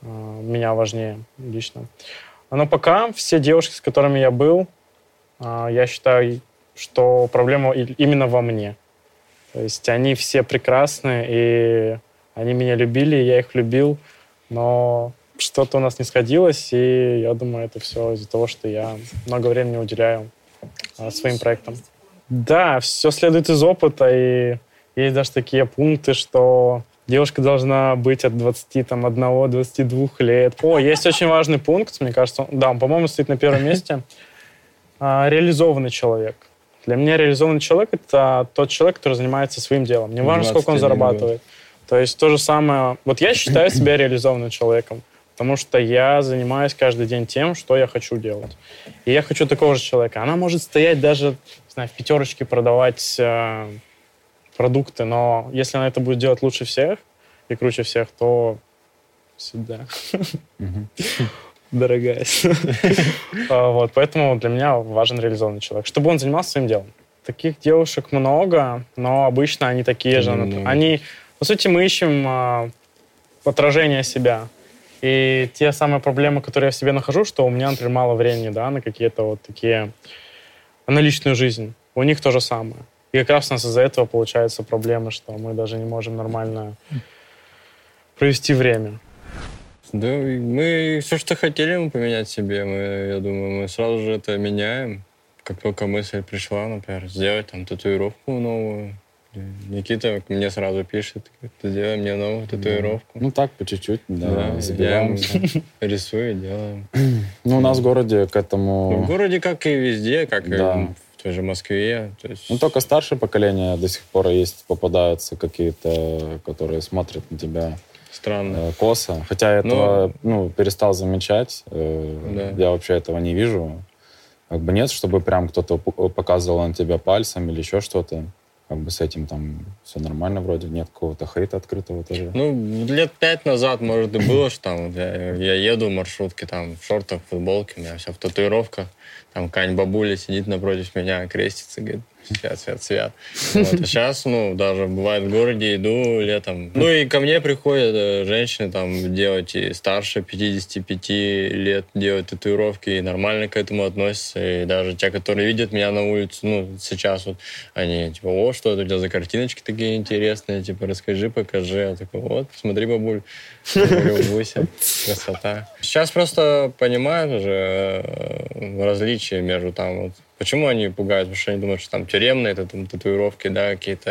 а, меня важнее лично. Но пока все девушки, с которыми я был, а, я считаю, что проблема именно во мне. То есть они все прекрасны, и они меня любили, я их любил, но что-то у нас не сходилось, и я думаю, это все из-за того, что я много времени уделяю а, своим проектам. Да, все следует из опыта, и есть даже такие пункты, что девушка должна быть от 21-22 лет. О, есть очень важный пункт, мне кажется, да, он, по-моему, стоит на первом месте. А, Реализованный человек. Для меня реализованный человек — это тот человек, который занимается своим делом. Не важно, сколько он зарабатывает. То есть то же самое... Вот я считаю себя реализованным человеком, потому что я занимаюсь каждый день тем, что я хочу делать. И я хочу такого же человека. Она может стоять даже, не знаю, в пятерочке продавать э, продукты, но если она это будет делать лучше всех и круче всех, то сюда. Дорогая. А, вот, поэтому для меня важен реализованный человек, чтобы он занимался своим делом. Таких девушек много, но обычно они такие же. Они, по сути, мы ищем а, отражение себя. И те самые проблемы, которые я в себе нахожу, что у меня, например, мало времени, да, на какие-то вот такие, на личную жизнь. У них то же самое. И как раз у нас из-за этого получаются проблемы, что мы даже не можем нормально провести время. Да, мы все, что хотели мы поменять себе, мы, я думаю, мы сразу же это меняем. Как только мысль пришла, например, сделать там татуировку новую, Никита мне сразу пишет, сделай мне новую татуировку. Ну так, по чуть-чуть, да, да забиваемся. Рисую, делаем. Ну, у нас в городе к этому... Ну, в городе, как и везде, как да. и той же Москве. То есть... Ну, только старшее поколение до сих пор есть, попадаются какие-то, которые смотрят на тебя Странно. Э, косо. Хотя я этого ну, перестал замечать. Э, да. Я вообще этого не вижу. Как бы нет, чтобы прям кто-то показывал на тебя пальцем или еще что-то как бы с этим там все нормально вроде, нет какого-то хейта открытого тоже. Ну, лет пять назад, может, и было, что там я, я еду в маршрутке, там, в шортах, в футболке, у меня вся в татуировках, там какая-нибудь бабуля сидит напротив меня, крестится, говорит, свят, свят, свят. Вот. А сейчас, ну, даже бывает в городе иду летом. Ну и ко мне приходят э, женщины там делать и старше 55 лет делать татуировки, и нормально к этому относятся. И даже те, которые видят меня на улице, ну, сейчас вот, они типа, о, что это у тебя за картиночки такие интересные, типа, расскажи, покажи. Я такой, вот, смотри, бабуль, любуйся, красота. Сейчас просто понимают уже э, различия между там вот Почему они пугают? Потому что они думают, что там тюремные это, там, татуировки, да, какие-то.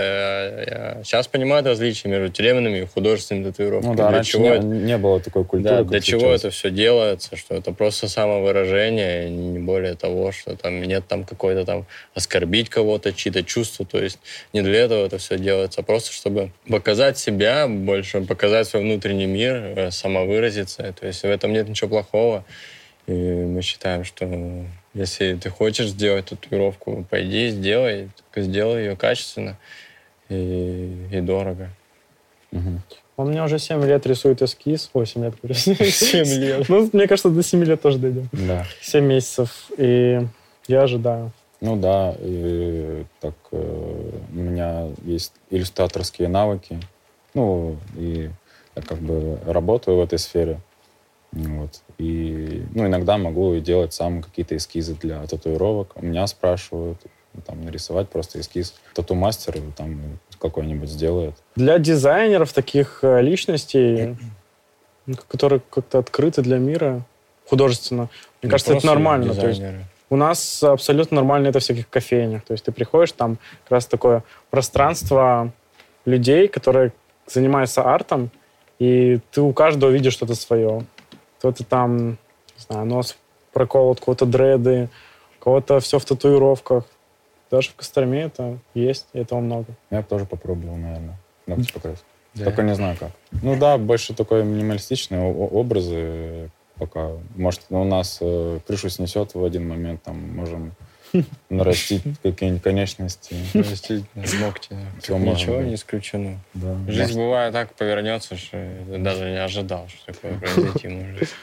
Я сейчас понимаю различия между тюремными и художественными татуировками. Ну да, для раньше чего не, это... не было такой культуры. Да, для чего это все делается, что это просто самовыражение, не более того, что там нет там какой-то там оскорбить кого-то, чьи-то чувства. То есть не для этого это все делается, а просто чтобы показать себя больше, показать свой внутренний мир, э, самовыразиться. То есть в этом нет ничего плохого. И мы считаем, что если ты хочешь сделать татуировку, пойди, сделай, только сделай ее качественно и, и дорого. Угу. Он мне уже 7 лет рисует эскиз. Ой, 7 лет, 7 лет. Ну, мне кажется, до 7 лет тоже дойдем. Да. 7 месяцев. И я ожидаю. Ну да, и так э, у меня есть иллюстраторские навыки. Ну, и я как бы работаю в этой сфере. Вот. И ну, иногда могу делать сам какие-то эскизы для татуировок. У меня спрашивают, там, нарисовать просто эскиз. Тату-мастер там какой-нибудь сделает. Для дизайнеров таких э, личностей, которые как-то открыты для мира художественно, мне ну, кажется, это нормально. То есть у нас абсолютно нормально это в всяких кофейнях. То есть ты приходишь, там как раз такое пространство людей, которые занимаются артом, и ты у каждого видишь что-то свое кто-то там, не знаю, нос проколот, у кого-то дреды, у кого-то все в татуировках. Даже в Костроме это есть, и этого много. Я тоже попробовал, наверное, ногти покрасить. Да. Только не знаю как. Ну да, больше такой минималистичные образы пока. Может, у нас э, крышу снесет в один момент, там можем нарастить какие-нибудь конечности. Нарастить ногти. Ничего не исключено. Да. Жизнь бывает так повернется, что даже не ожидал, что такое произойти может.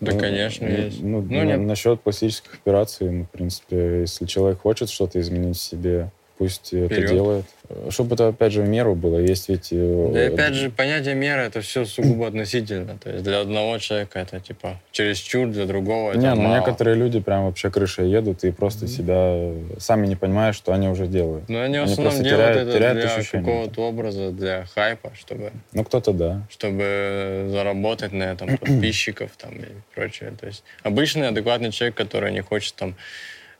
Да, ну, конечно, ну, есть. Ну, ну, на, насчет пластических операций, ну, в принципе, если человек хочет что-то изменить в себе, пусть Вперед. это делает. Чтобы это, опять же, в меру было. Есть ведь... Э, да, опять же, понятие меры, это все сугубо относительно. То есть для одного человека это, типа, через чур, для другого это Не, ну, некоторые люди прям вообще крышей едут и просто mm-hmm. себя сами не понимают, что они уже делают. Ну, они, они в основном делают теряют, это теряют для какого-то образа, для хайпа, чтобы... Ну, кто-то да. Чтобы заработать на этом подписчиков там и прочее. То есть обычный адекватный человек, который не хочет там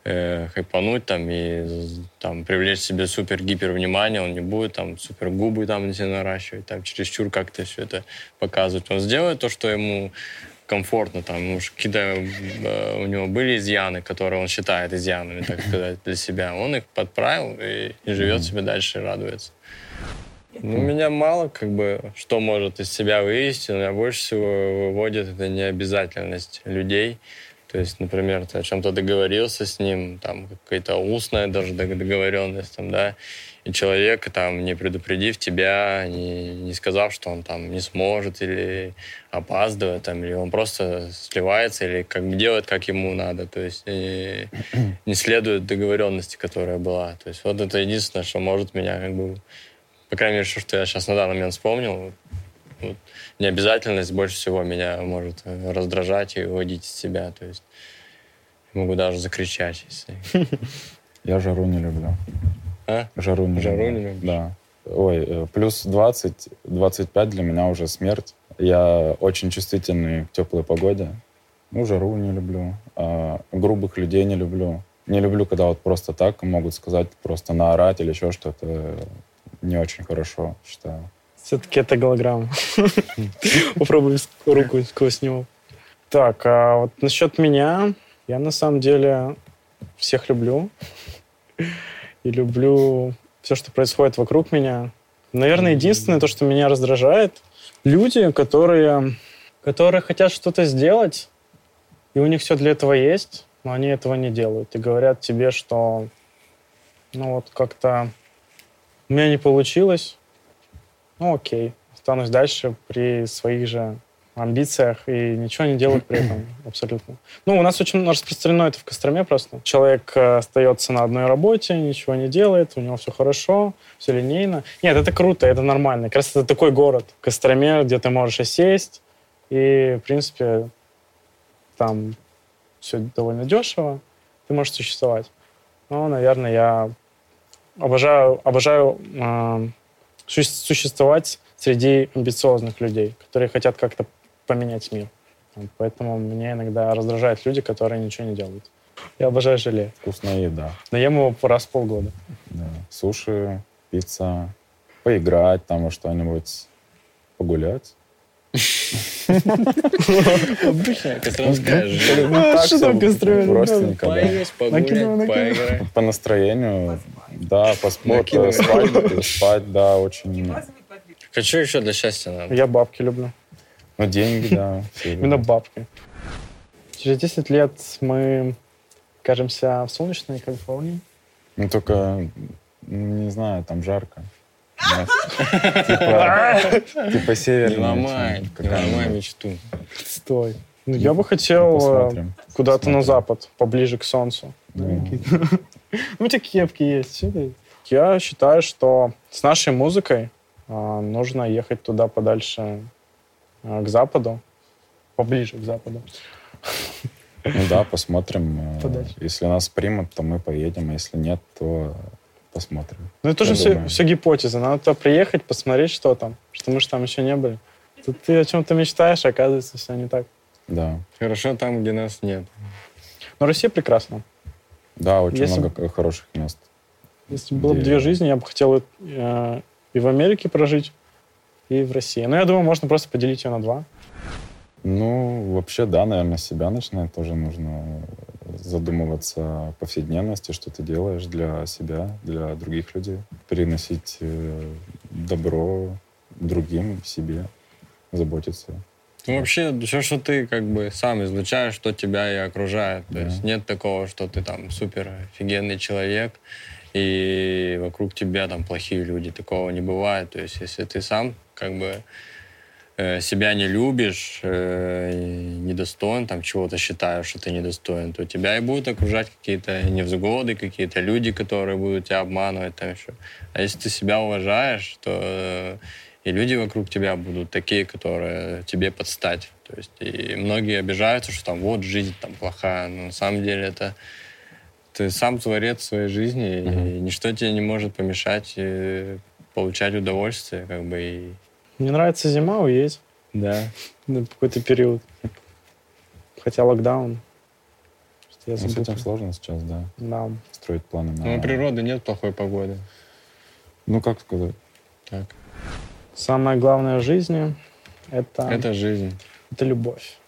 э, хайпануть там и там привлечь себе супер-гипер внимание, он не будет там супер губы там не наращивать, там чересчур как-то все это показывать. Он сделает то, что ему комфортно, там, может, какие-то э, у него были изъяны, которые он считает изъянами, так сказать, для себя. Он их подправил и, и живет себе дальше и радуется. Ну, меня мало, как бы, что может из себя вывести, но меня больше всего выводит это необязательность людей. То есть, например, ты о чем-то договорился с ним, там какая-то устная даже договоренность, там, да, и человек, там, не предупредив тебя, не, не сказав, что он там не сможет или опаздывает, там, или он просто сливается, или как бы делает, как ему надо, то есть не, не следует договоренности, которая была. То есть вот это единственное, что может меня как бы, по крайней мере, что я сейчас на данный момент вспомнил, вот, необязательность больше всего меня может раздражать и выводить из себя. То есть могу даже закричать, если... Я жару не люблю. А? Жару не Жару люблю. не любишь? Да. Ой, э, плюс 20, 25 для меня уже смерть. Я очень чувствительный к теплой погоде. Ну, жару не люблю. а грубых людей не люблю. Не люблю, когда вот просто так могут сказать, просто наорать или еще что-то. Не очень хорошо, считаю. Все-таки это голограмма. Попробуй ск- руку сквозь него. Так, а вот насчет меня, я на самом деле всех люблю. И люблю все, что происходит вокруг меня. Наверное, единственное, то, что меня раздражает, люди, которые, которые хотят что-то сделать, и у них все для этого есть, но они этого не делают. И говорят тебе, что ну вот как-то у меня не получилось, ну окей, останусь дальше при своих же амбициях и ничего не делать при этом абсолютно. Ну, у нас очень распространено это в Костроме просто. Человек э, остается на одной работе, ничего не делает, у него все хорошо, все линейно. Нет, это круто, это нормально. Как раз это такой город в Костроме, где ты можешь осесть, и, в принципе, там все довольно дешево, ты можешь существовать. Но, наверное, я обожаю, обожаю э, существовать среди амбициозных людей, которые хотят как-то поменять мир. Поэтому меня иногда раздражают люди, которые ничего не делают. Я обожаю желе. Вкусная еда. Но ем его раз в полгода. Да. Суши, пицца, поиграть там во что-нибудь, погулять. Обычная костромская жизнь. Что там Костроме? Родственника. Поесть, погулять, поиграть. По настроению, да, по спорту, спать, спать, да, очень. А что еще для счастья надо? Я бабки люблю. Ну, деньги, да. Именно бабки. Через 10 лет мы окажемся в солнечной Калифорнии. Ну, только, ну, не знаю, там жарко. Типа, типа Не северная. не ломай мечту. Стой. Ну, я бы хотел э, Посмотрим. куда-то на запад, поближе к солнцу. Ну, Ну, у тебя кепки есть. Я считаю, что с нашей музыкой а, нужно ехать туда подальше, а, к западу, поближе к западу. Ну да, посмотрим. Э, Подальше. Если нас примут, то мы поедем, а если нет, то посмотрим. Ну, это Я же все, все гипотеза. Надо туда приехать, посмотреть, что там. Что мы же там еще не были. Тут ты о чем-то мечтаешь, а оказывается, все не так. Да. Хорошо там, где нас нет. Но Россия прекрасна. Да, очень Если- много хороших мест. Если было бы две жизни, я бы хотел э, и в Америке прожить, и в России. Но я думаю, можно просто поделить ее на два. Ну, вообще, да, наверное, с себя начинать тоже нужно задумываться о повседневности, что ты делаешь для себя, для других людей. Переносить э, добро другим, себе, заботиться. Ну, вообще, все, что ты как бы сам излучаешь, что тебя и окружает. То Да. есть нет такого, что ты там супер офигенный человек, и вокруг тебя там плохие люди. Такого не бывает. То есть если ты сам как бы себя не любишь, э, недостоин, там чего-то считаешь, что ты недостоин, то тебя и будут окружать какие-то невзгоды, какие-то люди, которые будут тебя обманывать там еще. А если ты себя уважаешь, то э, и люди вокруг тебя будут такие, которые тебе подстать. То есть и многие обижаются, что там вот жизнь там плохая, но на самом деле это ты сам творец своей жизни, и ничто тебе не может помешать э, получать удовольствие, как бы и Мне нравится зима, уедь да. на какой-то период. Хотя локдаун. Я Ну, с этим сложно сейчас, да, Да. строить планы на... Но у природы нет плохой погоды. Ну, как сказать? Так. Самое главное в жизни это, это... Это жизнь. любовь.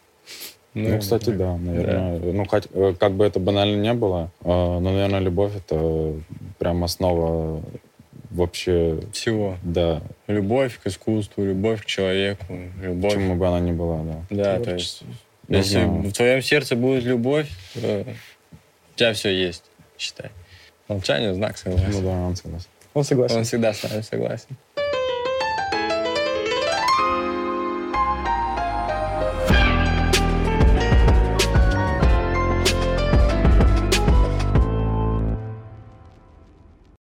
Ну, кстати, да, наверное. Ну, хоть, э, как бы это банально не было, э, но, наверное, любовь — это прям основа вообще... Всего. Да, Любовь к искусству, любовь к человеку, любовь. чему бы она ни была, да. Да, то есть, если в твоем сердце будет любовь, то у тебя все есть, считай. Молчание — знак Ну согласия. да, он согласен. Он согласен. Он всегда с нами согласен.